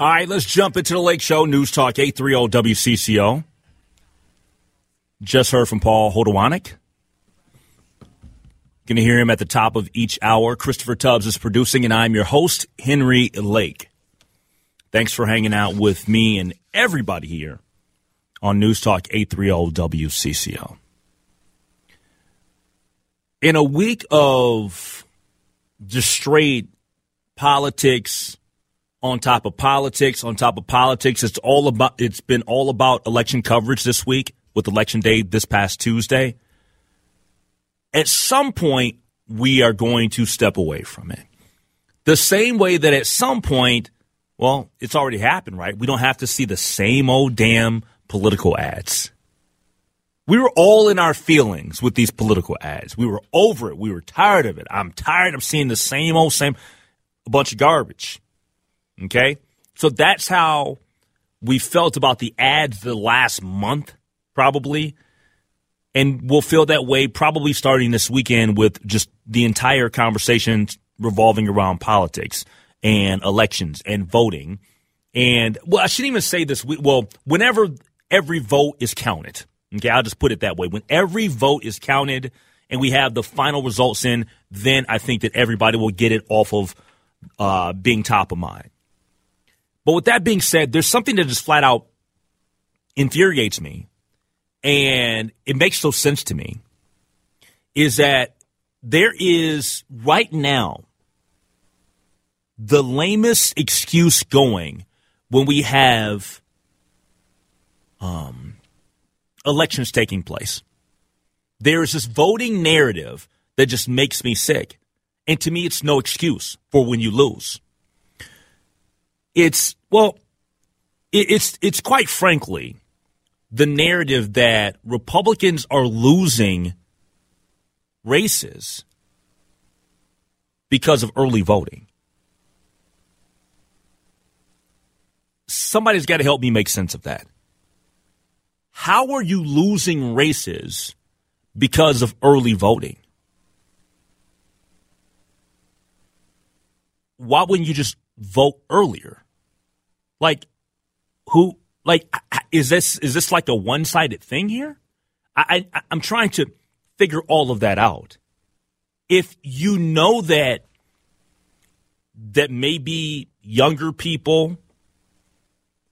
All right, let's jump into the Lake Show News Talk 830 WCCO. Just heard from Paul Hodowanik. Going to hear him at the top of each hour. Christopher Tubbs is producing, and I'm your host, Henry Lake. Thanks for hanging out with me and everybody here on News Talk 830 WCCO. In a week of just straight politics, on top of politics, on top of politics. It's all about it's been all about election coverage this week with election day this past Tuesday. At some point we are going to step away from it. The same way that at some point, well, it's already happened, right? We don't have to see the same old damn political ads. We were all in our feelings with these political ads. We were over it. We were tired of it. I'm tired of seeing the same old same a bunch of garbage. Okay? So that's how we felt about the ads the last month, probably. And we'll feel that way probably starting this weekend with just the entire conversation revolving around politics and elections and voting. And, well, I shouldn't even say this. Well, whenever every vote is counted, okay, I'll just put it that way. When every vote is counted and we have the final results in, then I think that everybody will get it off of uh, being top of mind. But with that being said, there's something that just flat out infuriates me, and it makes no sense to me, is that there is right now the lamest excuse going when we have um, elections taking place. There is this voting narrative that just makes me sick. And to me, it's no excuse for when you lose. It's well, it's it's quite frankly the narrative that Republicans are losing races because of early voting. Somebody's got to help me make sense of that. How are you losing races because of early voting? Why wouldn't you just vote earlier? Like, who? Like, is this is this like a one sided thing here? I, I I'm trying to figure all of that out. If you know that that maybe younger people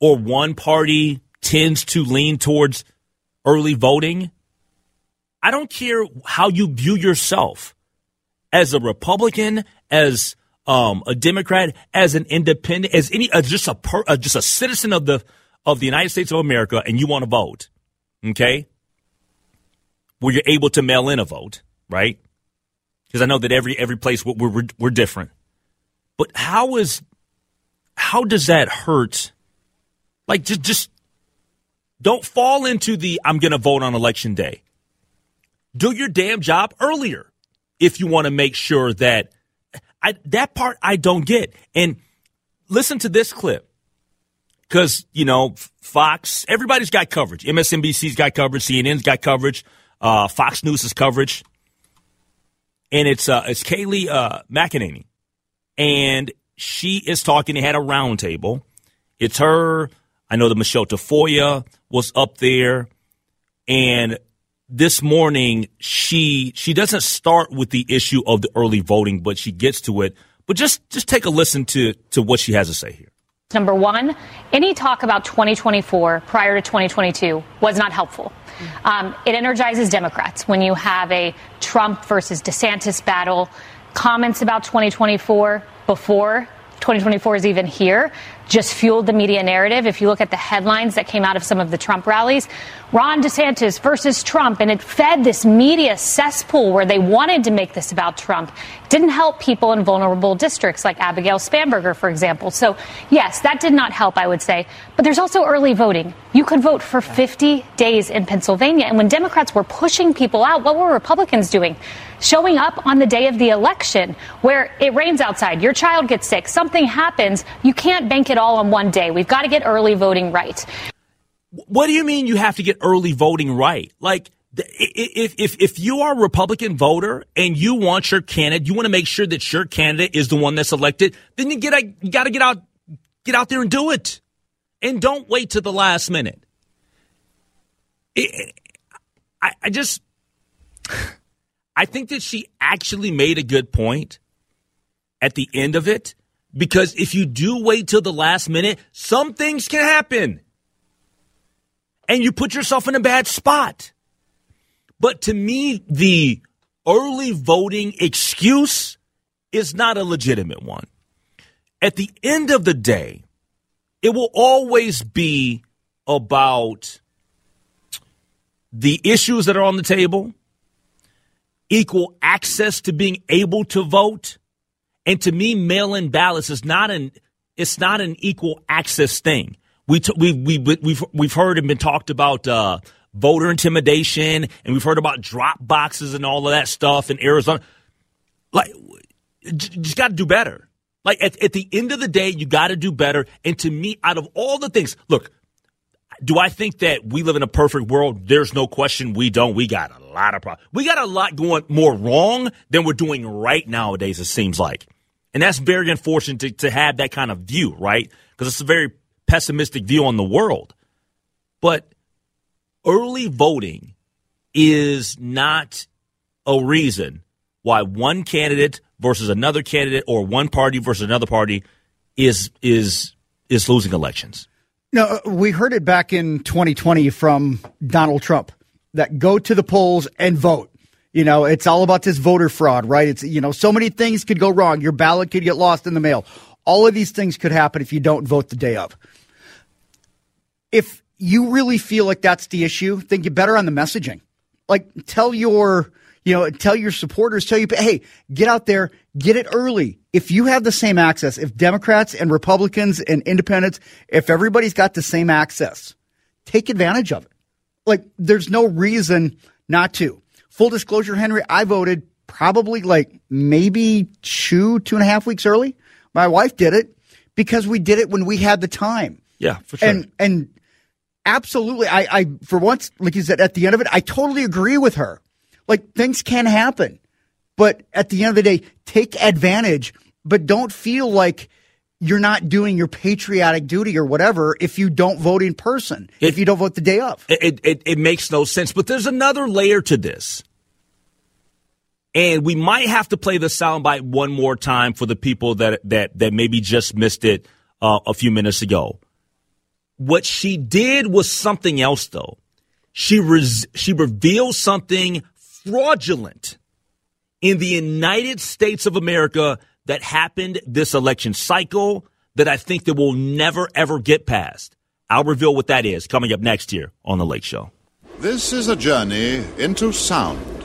or one party tends to lean towards early voting, I don't care how you view yourself as a Republican, as um, a Democrat, as an independent, as any, just a per, uh, just a citizen of the of the United States of America, and you want to vote, okay? Where you're able to mail in a vote, right? Because I know that every every place we're, we're we're different, but how is how does that hurt? Like just just don't fall into the I'm going to vote on election day. Do your damn job earlier if you want to make sure that I, that part I don't get. And listen to this clip because you know Fox, everybody's got coverage. MSNBC's got coverage. CNN's got coverage. Uh, Fox News has coverage, and it's uh, it's Kayleigh uh, McEnany, and she is talking. They had a roundtable. It's her. I know that Michelle Tafoya was up there, and this morning she she doesn't start with the issue of the early voting, but she gets to it. But just just take a listen to to what she has to say here. Number one, any talk about 2024 prior to 2022 was not helpful. Um, it energizes Democrats when you have a Trump versus DeSantis battle. Comments about 2024 before 2024 is even here just fueled the media narrative. If you look at the headlines that came out of some of the Trump rallies, Ron DeSantis versus Trump, and it fed this media cesspool where they wanted to make this about Trump. Didn't help people in vulnerable districts like Abigail Spanberger, for example. So, yes, that did not help, I would say. But there's also early voting. You could vote for 50 days in Pennsylvania. And when Democrats were pushing people out, what were Republicans doing? Showing up on the day of the election where it rains outside, your child gets sick, something happens, you can't bank it all on one day. We've got to get early voting right. What do you mean you have to get early voting right? Like, if, if, if you are a Republican voter and you want your candidate, you want to make sure that your candidate is the one that's elected, then you get, you got to get out, get out there and do it. And don't wait to the last minute. It, I, I just, I think that she actually made a good point at the end of it because if you do wait till the last minute, some things can happen. And you put yourself in a bad spot. But to me, the early voting excuse is not a legitimate one. At the end of the day, it will always be about the issues that are on the table, equal access to being able to vote, and to me, mail-in ballots is not an it's not an equal access thing. We t- we we we've we've heard and been talked about uh, voter intimidation, and we've heard about drop boxes and all of that stuff in Arizona. Like, just got to do better. Like at, at the end of the day, you got to do better. And to me, out of all the things, look, do I think that we live in a perfect world? There's no question we don't. We got a lot of problems. We got a lot going more wrong than we're doing right nowadays. It seems like. And that's very unfortunate to, to have that kind of view, right? Because it's a very pessimistic view on the world. But early voting is not a reason why one candidate versus another candidate or one party versus another party is is is losing elections. No, uh, we heard it back in 2020 from Donald Trump that go to the polls and vote. You know, it's all about this voter fraud, right? It's, you know, so many things could go wrong. Your ballot could get lost in the mail. All of these things could happen if you don't vote the day of. If you really feel like that's the issue, then get better on the messaging. Like tell your, you know, tell your supporters, tell you, hey, get out there, get it early. If you have the same access, if Democrats and Republicans and independents, if everybody's got the same access, take advantage of it. Like there's no reason not to. Full disclosure, Henry, I voted probably like maybe two, two and a half weeks early. My wife did it because we did it when we had the time. Yeah, for sure. And and absolutely, I, I for once, like you said, at the end of it, I totally agree with her. Like things can happen, but at the end of the day, take advantage, but don't feel like you're not doing your patriotic duty or whatever if you don't vote in person, it, if you don't vote the day of. It, it, it makes no sense. But there's another layer to this. And we might have to play the soundbite one more time for the people that that that maybe just missed it uh, a few minutes ago. What she did was something else, though. She res- she revealed something fraudulent in the United States of America that happened this election cycle that I think that will never ever get past. I'll reveal what that is coming up next year on the Lake Show. This is a journey into sound.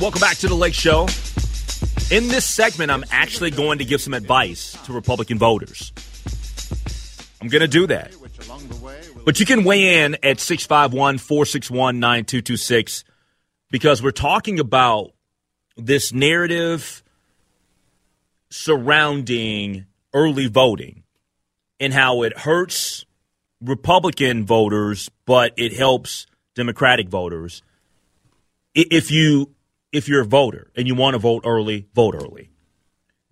Welcome back to the Lake Show. In this segment, I'm actually going to give some advice to Republican voters. I'm going to do that. But you can weigh in at 651 461 9226 because we're talking about this narrative surrounding early voting and how it hurts Republican voters, but it helps Democratic voters. If you if you're a voter and you want to vote early, vote early.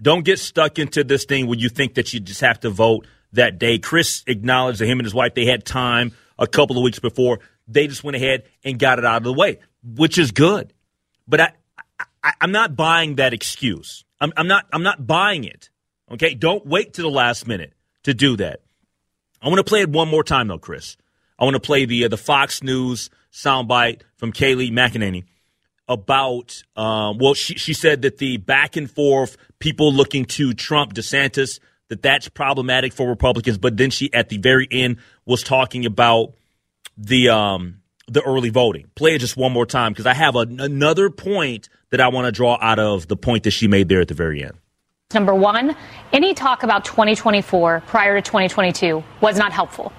Don't get stuck into this thing where you think that you just have to vote that day. Chris acknowledged that him and his wife they had time a couple of weeks before. They just went ahead and got it out of the way, which is good. But I, I am not buying that excuse. I'm, I'm not I'm not buying it. Okay, don't wait to the last minute to do that. I want to play it one more time though, Chris. I want to play the uh, the Fox News soundbite from Kayleigh McEnany about um, well, she she said that the back and forth people looking to Trump DeSantis that that's problematic for Republicans, but then she at the very end was talking about the um the early voting. Play it just one more time because I have a, another point that I want to draw out of the point that she made there at the very end. Number one, any talk about 2024 prior to 2022 was not helpful.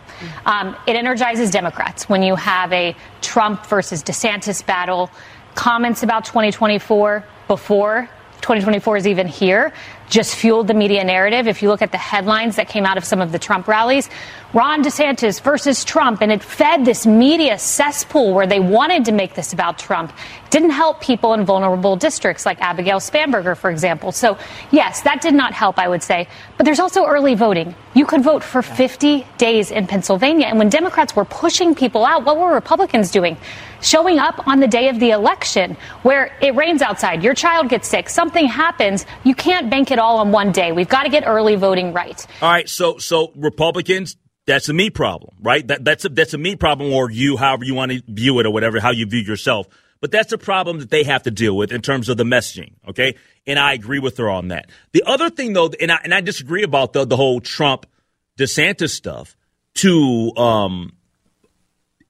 Um, it energizes Democrats when you have a Trump versus DeSantis battle, comments about 2024 before 2024 is even here just fueled the media narrative. If you look at the headlines that came out of some of the Trump rallies, Ron DeSantis versus Trump, and it fed this media cesspool where they wanted to make this about Trump. Didn't help people in vulnerable districts like Abigail Spanberger, for example. So, yes, that did not help, I would say. But there's also early voting. You could vote for 50 days in Pennsylvania. And when Democrats were pushing people out, what were Republicans doing? Showing up on the day of the election where it rains outside, your child gets sick, something happens, you can't bank it all on one day. We've got to get early voting right. All right, so so Republicans, that's a me problem, right? That that's a that's a me problem, or you, however you want to view it, or whatever how you view yourself. But that's a problem that they have to deal with in terms of the messaging, okay? And I agree with her on that. The other thing, though, and I and I disagree about the the whole Trump DeSantis stuff. To um,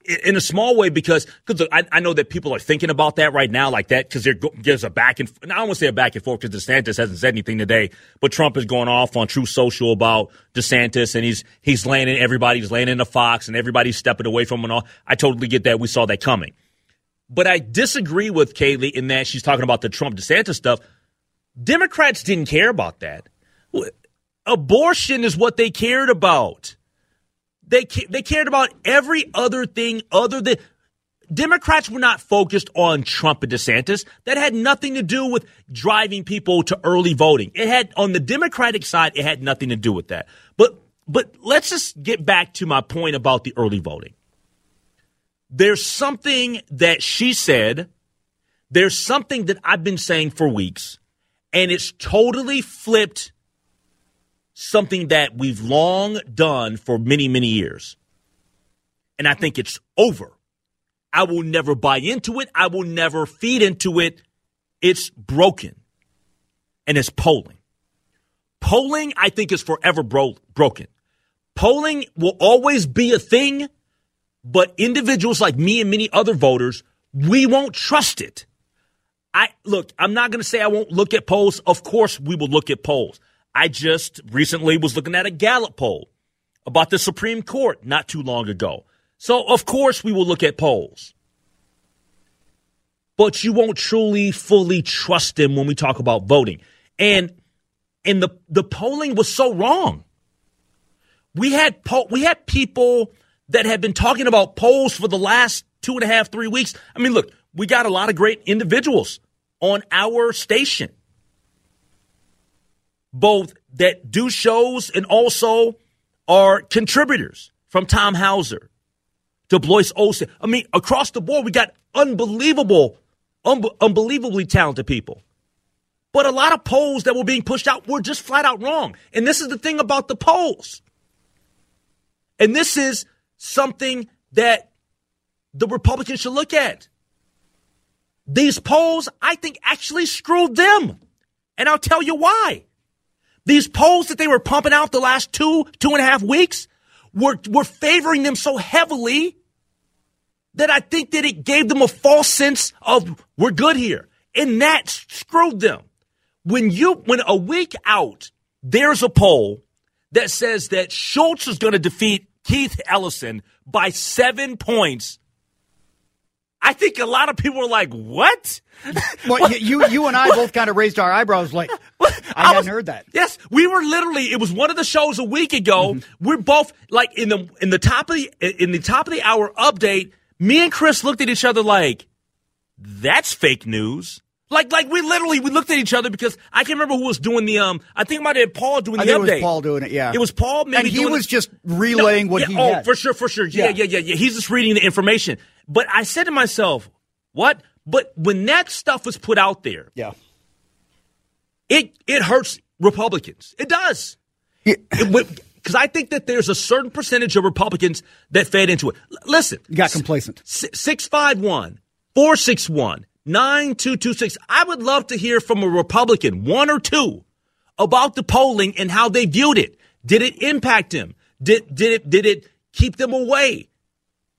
in a small way because because I, I, know that people are thinking about that right now like that because there's a back and I don't want to say a back and forth because DeSantis hasn't said anything today, but Trump is going off on Truth Social about DeSantis and he's he's landing everybody's landing the Fox and everybody's stepping away from him and all. I totally get that. We saw that coming, but I disagree with Kayleigh in that she's talking about the Trump DeSantis stuff. Democrats didn't care about that. Abortion is what they cared about. They they cared about every other thing other than Democrats were not focused on Trump and DeSantis. That had nothing to do with driving people to early voting. It had on the Democratic side, it had nothing to do with that. But but let's just get back to my point about the early voting. There's something that she said, there's something that I've been saying for weeks, and it's totally flipped something that we've long done for many, many years. And I think it's over. I will never buy into it. I will never feed into it. It's broken. And it's polling. Polling, I think, is forever bro- broken. Polling will always be a thing, but individuals like me and many other voters, we won't trust it. I look, I'm not going to say I won't look at polls. Of course, we will look at polls. I just recently was looking at a Gallup poll about the Supreme Court not too long ago. So, of course, we will look at polls. But you won't truly, fully trust them when we talk about voting. And and the, the polling was so wrong. We had po- we had people that had been talking about polls for the last two and a half, three weeks. I mean, look, we got a lot of great individuals on our station both that do shows and also are contributors from Tom Hauser to Blois Olson. I mean, across the board, we got unbelievable, un- unbelievably talented people. But a lot of polls that were being pushed out were just flat out wrong. And this is the thing about the polls. And this is something that the Republicans should look at. These polls, I think, actually screwed them. And I'll tell you why. These polls that they were pumping out the last two, two and a half weeks were, were favoring them so heavily that I think that it gave them a false sense of we're good here. And that screwed them. When you, when a week out, there's a poll that says that Schultz is going to defeat Keith Ellison by seven points. I think a lot of people were like, "What?" Well, you you and I both kind of raised our eyebrows, like I, hadn't was- heard that. Yes, we were literally. It was one of the shows a week ago. We're both like in the in the top of the in the top of the hour update. Me and Chris looked at each other like, "That's fake news." Like like we literally we looked at each other because I can't remember who was doing the um. I think it might have been Paul doing I the think update. it was Paul doing it. Yeah, It was Paul. Maybe and he was just relaying No, what yeah, he oh, had. for sure, for sure. Yeah, Yeah. yeah, yeah, yeah. He's just reading the information. But I said to myself, "What?" But when that stuff was put out there, Yeah, it it hurts Republicans. It does. Yeah. Because I think that there's a certain percentage of Republicans that fed into it. L- listen, you got complacent. 651 461 9226. I would love to hear from a Republican, one or two, about the polling and how they viewed it. Did it impact them? Did, did, it, did it keep them away?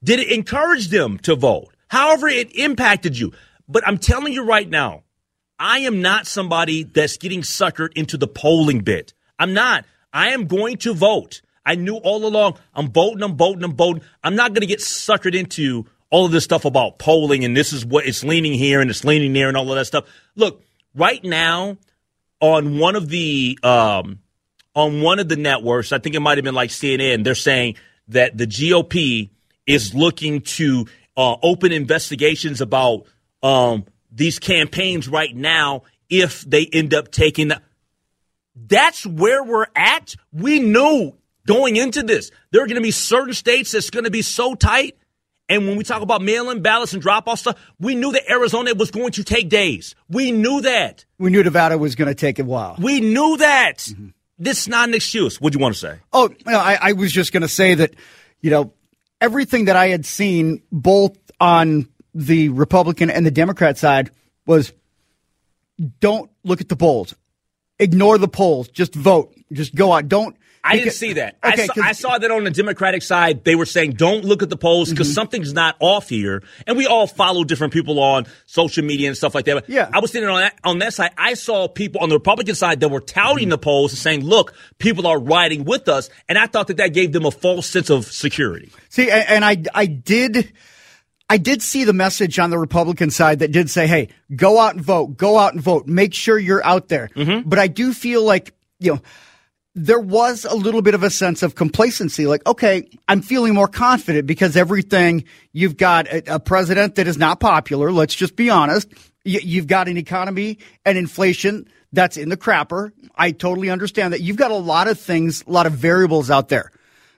Did it encourage them to vote? However, it impacted you. But I'm telling you right now, I am not somebody that's getting suckered into the polling bit. I'm not. I am going to vote. I knew all along I'm voting, I'm voting, I'm voting. I'm not going to get suckered into all of this stuff about polling and this is what it's leaning here and it's leaning there and all of that stuff. Look, right now on one of the um, on one of the networks, I think it might have been like CNN, they're saying that the GOP is looking to uh, open investigations about um, these campaigns right now if they end up taking the. That's where we're at. We knew going into this, there are going to be certain states that's going to be so tight. And when we talk about mail in ballots and drop off stuff, we knew that Arizona was going to take days. We knew that. We knew Nevada was going to take a while. We knew that. Mm-hmm. This is not an excuse. What do you want to say? Oh, no, I, I was just going to say that, you know, everything that I had seen both on the Republican and the Democrat side was don't look at the polls, ignore the polls, just vote, just go out. Don't. I didn't see that. Okay, I, saw, I saw that on the Democratic side. They were saying, don't look at the polls because mm-hmm. something's not off here. And we all follow different people on social media and stuff like that. But Yeah. I was sitting on that, on that side. I saw people on the Republican side that were touting mm-hmm. the polls and saying, look, people are riding with us. And I thought that that gave them a false sense of security. See, and I, I did, I did see the message on the Republican side that did say, "Hey, go out and vote. Go out and vote. Make sure you're out there." Mm-hmm. But I do feel like you know there was a little bit of a sense of complacency. Like, okay, I'm feeling more confident because everything you've got a, a president that is not popular. Let's just be honest. You, you've got an economy and inflation that's in the crapper. I totally understand that. You've got a lot of things, a lot of variables out there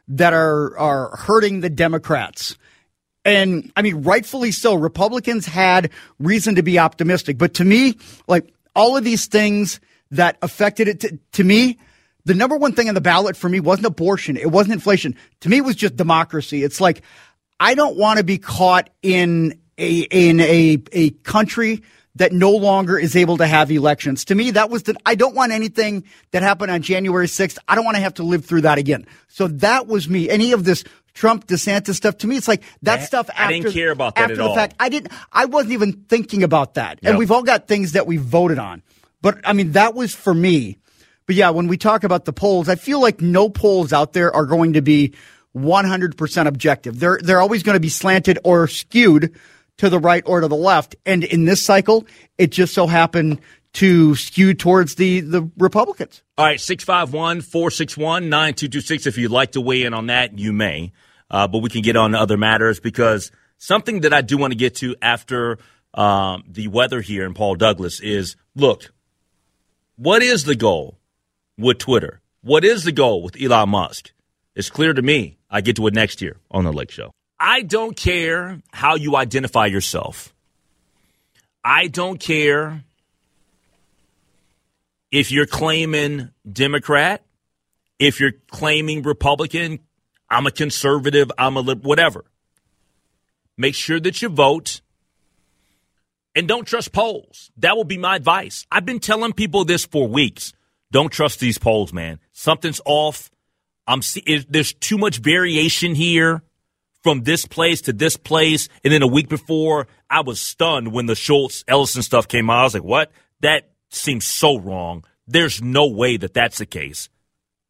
that are are hurting the Democrats. And I mean, rightfully so. Republicans had reason to be optimistic. But to me, like all of these things that affected it, to, to me, the number one thing on the ballot for me wasn't abortion. It wasn't inflation. To me, it was just democracy. It's like, I don't want to be caught in a, in a, a country that no longer is able to have elections. To me, that was the, I don't want anything that happened on January 6th. I don't want to have to live through that again. So that was me. Any of this Trump DeSantis stuff to me, it's like that I- stuff I after, didn't care about that after at the all. fact. I didn't, I wasn't even thinking about that. And Yep. we've all got things that we voted on. But I mean, that was for me. But yeah, when we talk about the polls, I feel like no polls out there are going to be 100% objective. They're, they're always going to be slanted or skewed to the right or to the left. And in this cycle, it just so happened to skew towards the, the Republicans. All right, 651 461 9226. If you'd like to weigh in on that, you may. Uh, but we can get on other matters because something that I do want to get to after um, the weather here in Paul Douglas is look, what is the goal with Twitter? What is the goal with Elon Musk? It's clear to me. I get to it next year on The Lake Show. I don't care how you identify yourself. I don't care if you're claiming Democrat, if you're claiming Republican, I'm a conservative, I'm a lib- whatever. Make sure that you vote and don't trust polls. That will be my advice. I've been telling people this for weeks. Don't trust these polls, man. Something's off. I'm see- there's too much variation here from this place to this place. And then a week before, I was stunned when the Schultz Ellison stuff came out. I was like, what? That seems so wrong. There's no way that that's the case.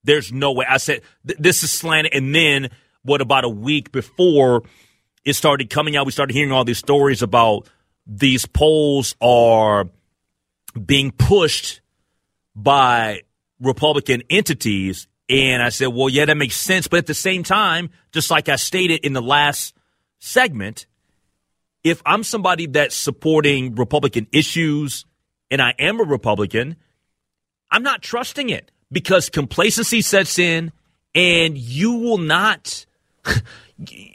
There's no way. I said, th- this is slanted. And then what about a week before it started coming out, we started hearing all these stories about these polls are being pushed by Republican entities. And I said, well, yeah, that makes sense. But at the same time, just like I stated in the last segment, if I'm somebody that's supporting Republican issues and I am a Republican, I'm not trusting it because complacency sets in and you will not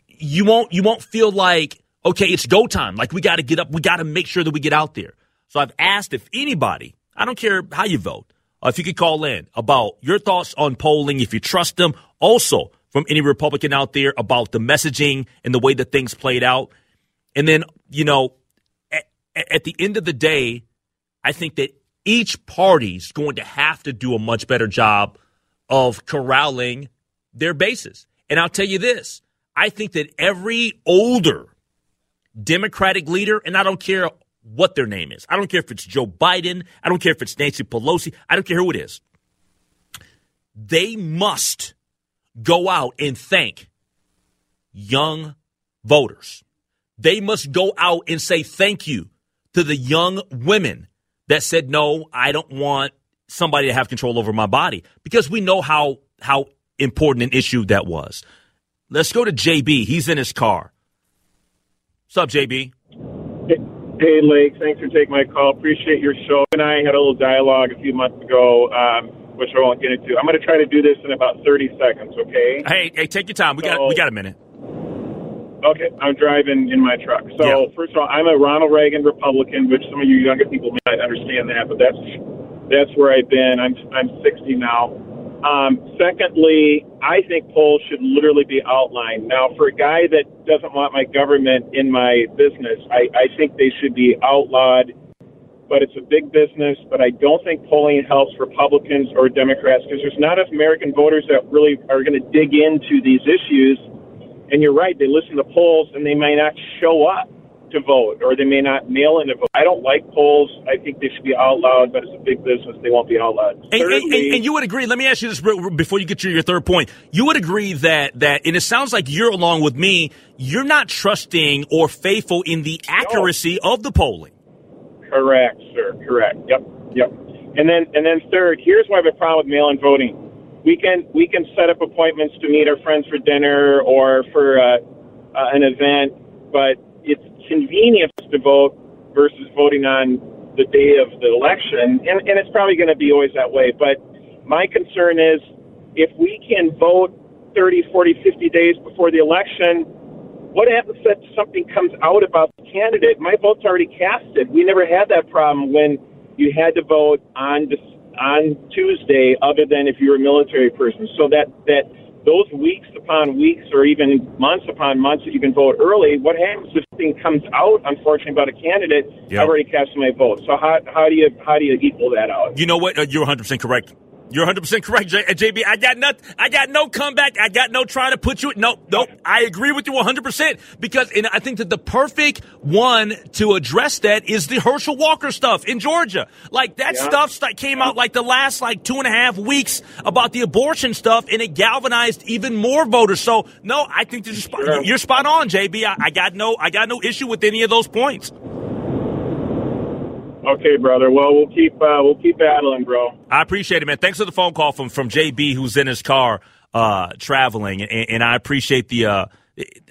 you won't you won't feel like okay, it's go time. Like we got to get up, we got to make sure that we get out there. So I've asked if anybody, I don't care how you vote, uh, if you could call in about your thoughts on polling, if you trust them. Also, from any Republican out there about the messaging and the way that things played out. And then, you know, at, at the end of the day, I think that each party's going to have to do a much better job of corralling their bases. And I'll tell you this I think that every older Democratic leader, and I don't care what their name is, I don't care if it's Joe Biden, I don't care if it's Nancy Pelosi, I don't care who it is, they must go out and thank young voters. They must go out and say thank you to the young women that said, no, I don't want somebody to have control over my body because we know how, how important an issue that was. Let's go to JB. He's in his car. What's up, JB? Hey, Lake. Thanks for taking my call. Appreciate your show. And I had a little dialogue a few months ago, um, which I won't get into. I'm going to try to do this in about 30 seconds. Okay? Hey, hey, take your time. We so, got we got a minute. Okay, I'm driving in my truck. So yeah. first of all, I'm a Ronald Reagan Republican, which some of you younger people may not understand that, but that's that's where I've been. I'm I'm 60 now. Um, secondly, I think polls should literally be outlined. Now, for a guy that doesn't want my government in my business, I, I think they should be outlawed. But it's a big business. But I don't think polling helps Republicans or Democrats because there's not enough American voters that really are going to dig into these issues. And you're right; they listen to polls and they may not show up to vote, or they may not mail in a vote. I don't like polls. I think they should be outlawed, but it's a big business. They won't be outlawed. And, Thirdly, and, and, you would agree. Let me ask you this before you get to your third point. You would agree that that, and it sounds like you're along with me. You're not trusting or faithful in the accuracy no. of the polling. Correct, sir. Correct. Yep. Yep. And then and then third, here's why I have a problem with mail-in voting. We can we can set up appointments to meet our friends for dinner or for uh, uh, an event, but it's convenience to vote versus voting on the day of the election, and, and it's probably going to be always that way. But my concern is if we can vote 30, 40, 50 days before the election, what happens if something comes out about the candidate? My vote's already casted. We never had that problem when you had to vote on on Tuesday, other than if you're a military person. So that that those weeks upon weeks or even months upon months that you can vote early, what happens if something comes out, unfortunately, about a candidate? Yep. I've already cast my vote. So how, how do you how do you equal that out? You know what? Uh, you're 100 percent correct. You're 100 percent correct, J- uh, JB. I got not, I got no comeback. I got no trying to put you. No, no. I agree with you 100 percent because, and I think that the perfect one to address that is the Herschel Walker stuff in Georgia. Like that yeah. stuff that came out like the last like two and a half weeks about the abortion stuff, and it galvanized even more voters. So no, I think you're spot, you're spot on, JB. I, I got no, I got no issue with any of those points. Okay, brother. Well, we'll keep uh, we'll keep battling, bro. I appreciate it, man. Thanks for the phone call from from JB, who's in his car uh, traveling, and, and, I appreciate the. Uh,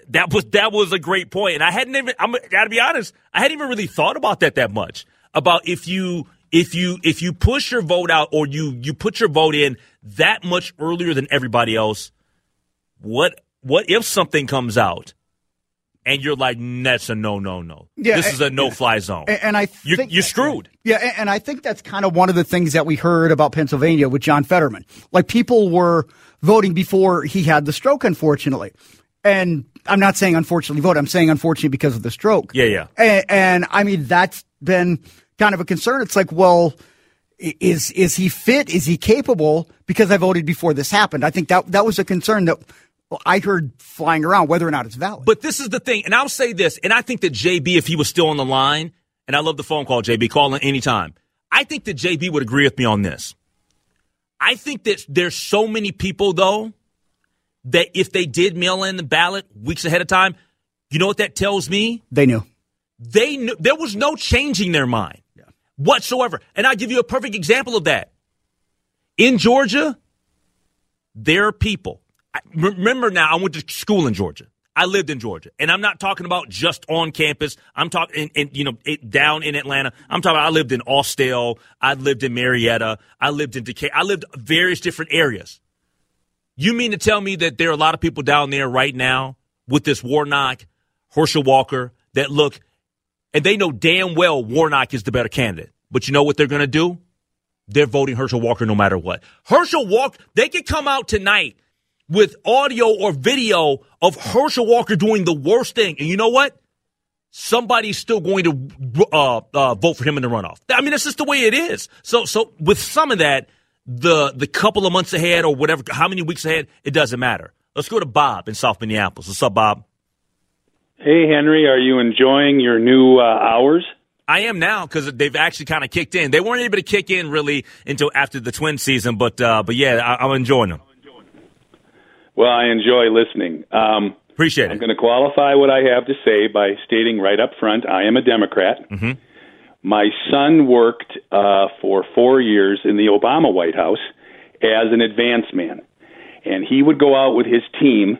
that was that was a great point. and I hadn't even. I'm gotta be honest. I hadn't even really thought about that that much. About if you if you if you push your vote out or you you put your vote in that much earlier than everybody else, what what if something comes out and you're like, that's a no, no, no. Yeah, this is a no fly zone. And, and I you're, you're, screwed. Yeah, and I think that's kind of one of the things that we heard about Pennsylvania with John Fetterman. Like people were voting before he had the stroke, unfortunately. And I'm not saying unfortunately vote. I'm saying unfortunately because of the stroke. Yeah, yeah. And, and I mean that's been kind of a concern. It's like, well, is is he fit? Is he capable? Because I voted before this happened. I think that that was a concern that I heard flying around whether or not it's valid. But this is the thing, and I'll say this, and I think that JB, if he was still on the line, and I love the phone call, JB, calling anytime. I think that JB would agree with me on this. I think that there's so many people though that if they did mail in the ballot weeks ahead of time, you know what that tells me? They knew. They knew there was no changing their mind yeah. whatsoever. And I'll give you a perfect example of that. In Georgia, there are people. Remember now, I went to school in Georgia. I lived in Georgia, and I'm not talking about just on campus. I'm talking, in, you know, it, down in Atlanta. I'm talking. I lived in Austell. I lived in Marietta. I lived in Decatur. I lived various different areas. You mean to tell me that there are a lot of people down there right now with this Warnock, Herschel Walker that look, and they know damn well Warnock is the better candidate. But you know what they're going to do? They're voting Herschel Walker no matter what. Herschel Walker, they could come out tonight with audio or video of Herschel Walker doing the worst thing. And you know what? Somebody's still going to uh, uh, vote for him in the runoff. I mean, that's just the way it is. So, so with some of that, the the couple of months ahead or whatever, how many weeks ahead, it doesn't matter. Let's go to Bob in South Minneapolis. What's up, Bob? Hey, Henry, are you enjoying your new uh, hours? I am now because they've actually kind of kicked in. They weren't able to kick in really until after the twin season, but uh, but yeah, I, am enjoying them. Well, I enjoy listening. Um, Appreciate it. I'm going to qualify what I have to say by stating right up front I am a Democrat. Mm-hmm. My son worked uh, for four years in the Obama White House as an advance man. And he would go out with his team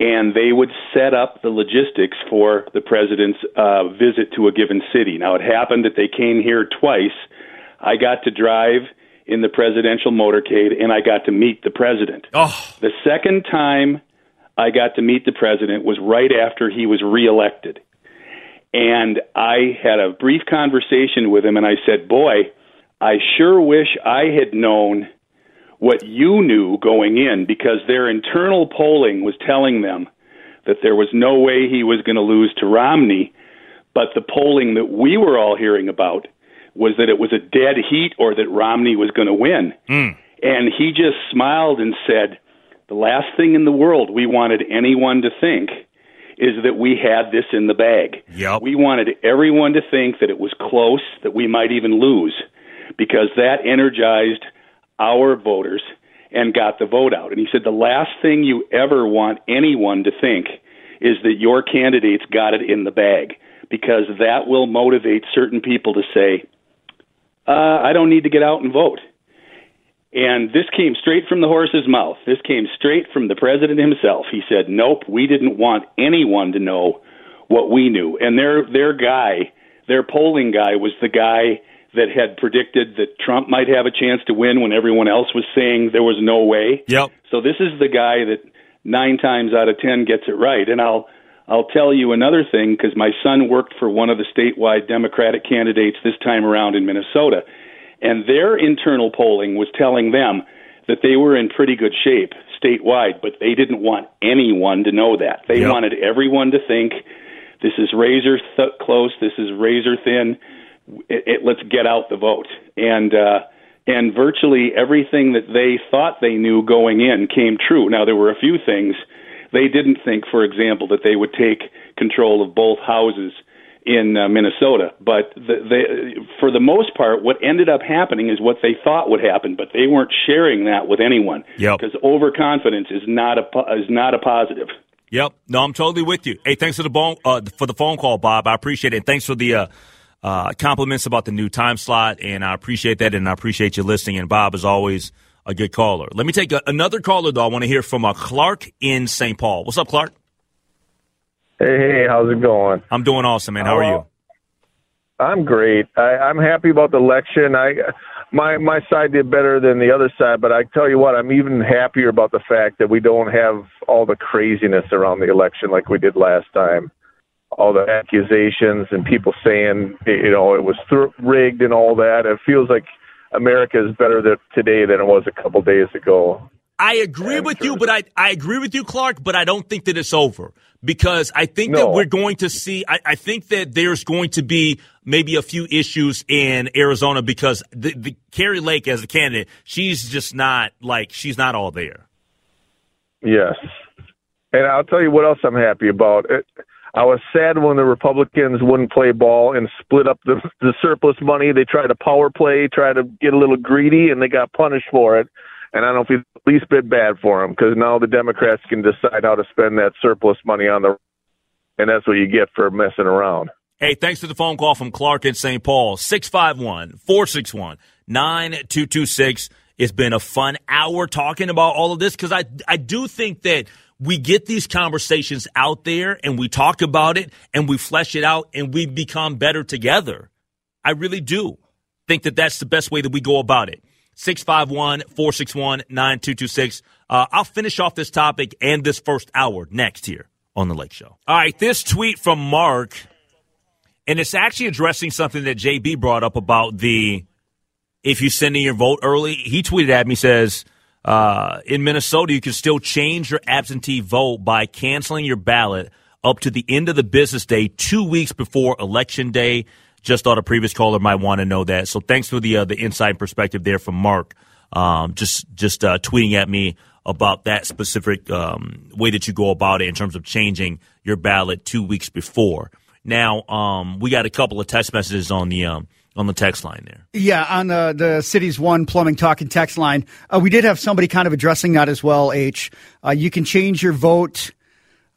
and they would set up the logistics for the president's uh, visit to a given city. Now, it happened that they came here twice. I got to drive in the presidential motorcade, and I got to meet the president. Oh. The second time I got to meet the president was right after he was reelected. And I had a brief conversation with him, and I said, Boy, I sure wish I had known what you knew going in because their internal polling was telling them that there was no way he was going to lose to Romney. But the polling that we were all hearing about was that it was a dead heat or that Romney was going to win. Mm. And he just smiled and said, The last thing in the world we wanted anyone to think is that we had this in the bag. Yep. We wanted everyone to think that it was close, that we might even lose, because that energized our voters and got the vote out. And he said, The last thing you ever want anyone to think is that your candidates got it in the bag, because that will motivate certain people to say, uh, I don't need to get out and vote. And this came straight from the horse's mouth. This came straight from the president himself. He said, "Nope, we didn't want anyone to know what we knew." And their their guy, their polling guy, was the guy that had predicted that Trump might have a chance to win when everyone else was saying there was no way. Yep. So this is the guy that nine times out of ten gets it right. And I'll I'll tell you another thing because my son worked for one of the statewide Democratic candidates this time around in Minnesota, and their internal polling was telling them that they were in pretty good shape statewide, but they didn't want anyone to know that. They yep. wanted everyone to think this is razor th- close, this is razor thin. It, it, let's get out the vote, and uh, and virtually everything that they thought they knew going in came true. Now there were a few things they didn't think, for example, that they would take control of both houses in uh, Minnesota. But the, they, for the most part, what ended up happening is what they thought would happen, but they weren't sharing that with anyone. Yep. Because overconfidence is not a is not a positive. Yep. No, I'm totally with you. Hey, thanks for the phone uh, for the phone call, Bob. I appreciate it. And thanks for the uh, uh, compliments about the new time slot, and I appreciate that, and I appreciate you listening. And Bob, as always a good caller. Let me take a, another caller, though. I want to hear from uh, Clark in St. Paul. What's up, Clark? Hey, hey, how's it going? I'm doing awesome, man. How are you? I'm great. I, I'm happy about the election. I my my side did better than the other side, but I tell you what, I'm even happier about the fact that we don't have all the craziness around the election like we did last time. All the accusations and people saying you know it was th- rigged and all that. It feels like America is better today than it was a couple days ago. I agree with you, but I, I agree with you, Clark, but I don't think that it's over because I think no. that we're going to see, I, I, think that there's going to be maybe a few issues in Arizona because the, the Kari Lake as a candidate, she's just not like, she's not all there. Yes. And I'll tell you what else I'm happy about. It, I was sad when the Republicans wouldn't play ball and split up the, the surplus money. They tried to power play, try to get a little greedy, and they got punished for it. and I don't feel the least bit bad for them because now the Democrats can decide how to spend that surplus money on the, and that's what you get for messing around. Hey, thanks for the phone call from Clark in St. Paul. 651 461 9226. It's been a fun hour talking about all of this because I, I do think that we get these conversations out there and we talk about it and we flesh it out and we become better together. I really do think that that's the best way that we go about it. 651 461 9226. Uh, I'll finish off this topic and this first hour next here on The Lake Show. All right, this tweet from Mark, and it's actually addressing something that JB brought up about the if you send in your vote early. He tweeted at me, says, uh, in Minnesota, you can still change your absentee vote by canceling your ballot up to the end of the business day, two weeks before election day. Just thought a previous caller might want to know that. So thanks for the uh, the insight perspective there from Mark. Um, just just uh, tweeting at me about that specific um, way that you go about it in terms of changing your ballot two weeks before. Now um, we got a couple of text messages on the um, on the text line there. Yeah, on the the city's one plumbing talking text line, uh, we did have somebody kind of addressing that as well. H, uh, you can change your vote.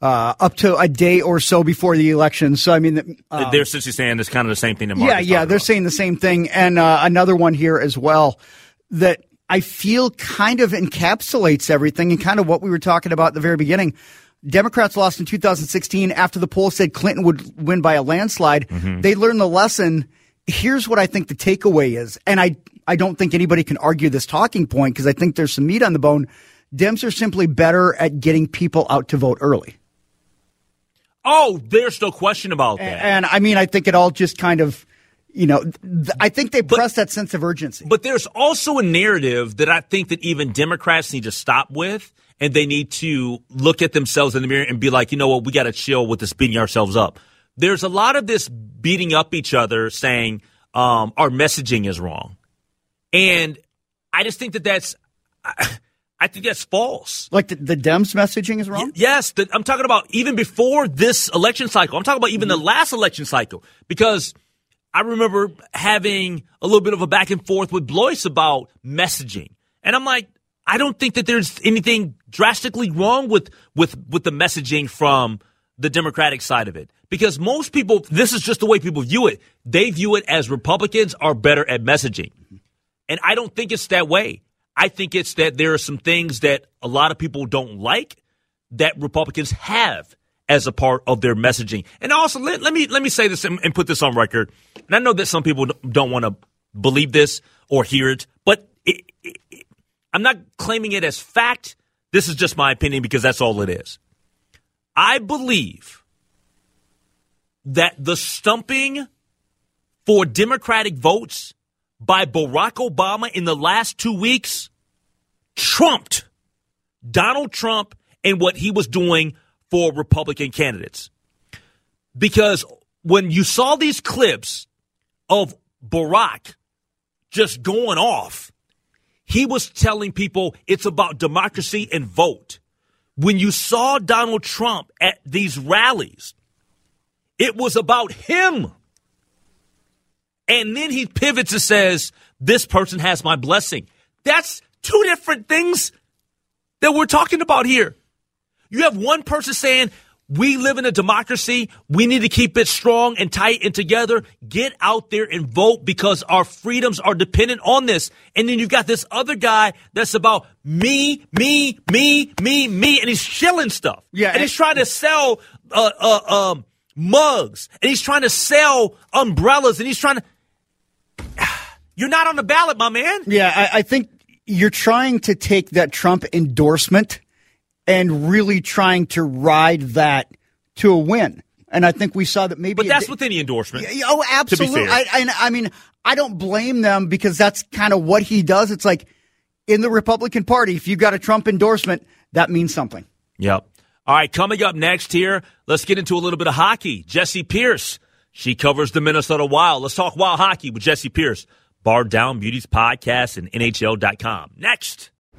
Uh, up to a day or so before the election. So I mean, um, they're essentially saying it's kind of the same thing. Yeah, yeah, they're about. saying the same thing. And uh, another one here as well that I feel kind of encapsulates everything and kind of what we were talking about at the very beginning. Democrats lost in 2016 after the poll said Clinton would win by a landslide. Mm-hmm. They learned the lesson. Here's what I think the takeaway is, and I I don't think anybody can argue this talking point because I think there's some meat on the bone. Dems are simply better at getting people out to vote early. Oh, there's no question about that. And, and I mean, I think it all just kind of, you know, th- I think they press that sense of urgency. But there's also a narrative that I think that even Democrats need to stop with, and they need to look at themselves in the mirror and be like, you know what, we got to chill with this beating ourselves up. There's a lot of this beating up each other, saying um, our messaging is wrong, and I just think that that's. I, I think that's false. Like the, the Dems messaging is wrong? Yes. The, I'm talking about even before this election cycle. I'm talking about even Mm-hmm. the last election cycle because I remember having a little bit of a back and forth with Blois about messaging. And I'm like, I don't think that there's anything drastically wrong with, with, with the messaging from the Democratic side of it. Because most people, this is just the way people view it. They view it as Republicans are better at messaging. And I don't think it's that way. I think it's that there are some things that a lot of people don't like that Republicans have as a part of their messaging. And also, let, let me let me say this and, and, put this on record. And I know that some people don't want to believe this or hear it, but it, it, I'm not claiming it as fact. This is just my opinion because that's all it is. I believe that the stumping for Democratic votes by Barack Obama in the last two weeks trumped Donald Trump and what he was doing for Republican candidates. Because when you saw these clips of Barack just going off, he was telling people it's about democracy and vote. When you saw Donald Trump at these rallies, it was about him. And then he pivots and says, This person has my blessing. That's two different things that we're talking about here. You have one person saying, we live in a democracy. We need to keep it strong and tight and together. Get out there and vote because our freedoms are dependent on this. And then you've got this other guy that's about me, me, me, me, me, and he's shilling stuff. Yeah, and, and he's trying to sell uh, uh, um, mugs, and he's trying to sell umbrellas, and he's trying to. You're not on the ballot, my man. Yeah, I, I think you're trying to take that Trump endorsement and really trying to ride that to a win. And I think we saw that maybe. But that's with any endorsement. Oh, absolutely. I, I, I mean, I don't blame them because that's kind of what he does. It's like in the Republican Party, if you got a Trump endorsement, that means something. Yep. All right, coming up next here, let's get into a little bit of hockey. Jessi Pierce, she covers the Minnesota Wild. Let's talk Wild hockey with Jessi Pierce. Bardown Beauties podcast and NHL.com. Next.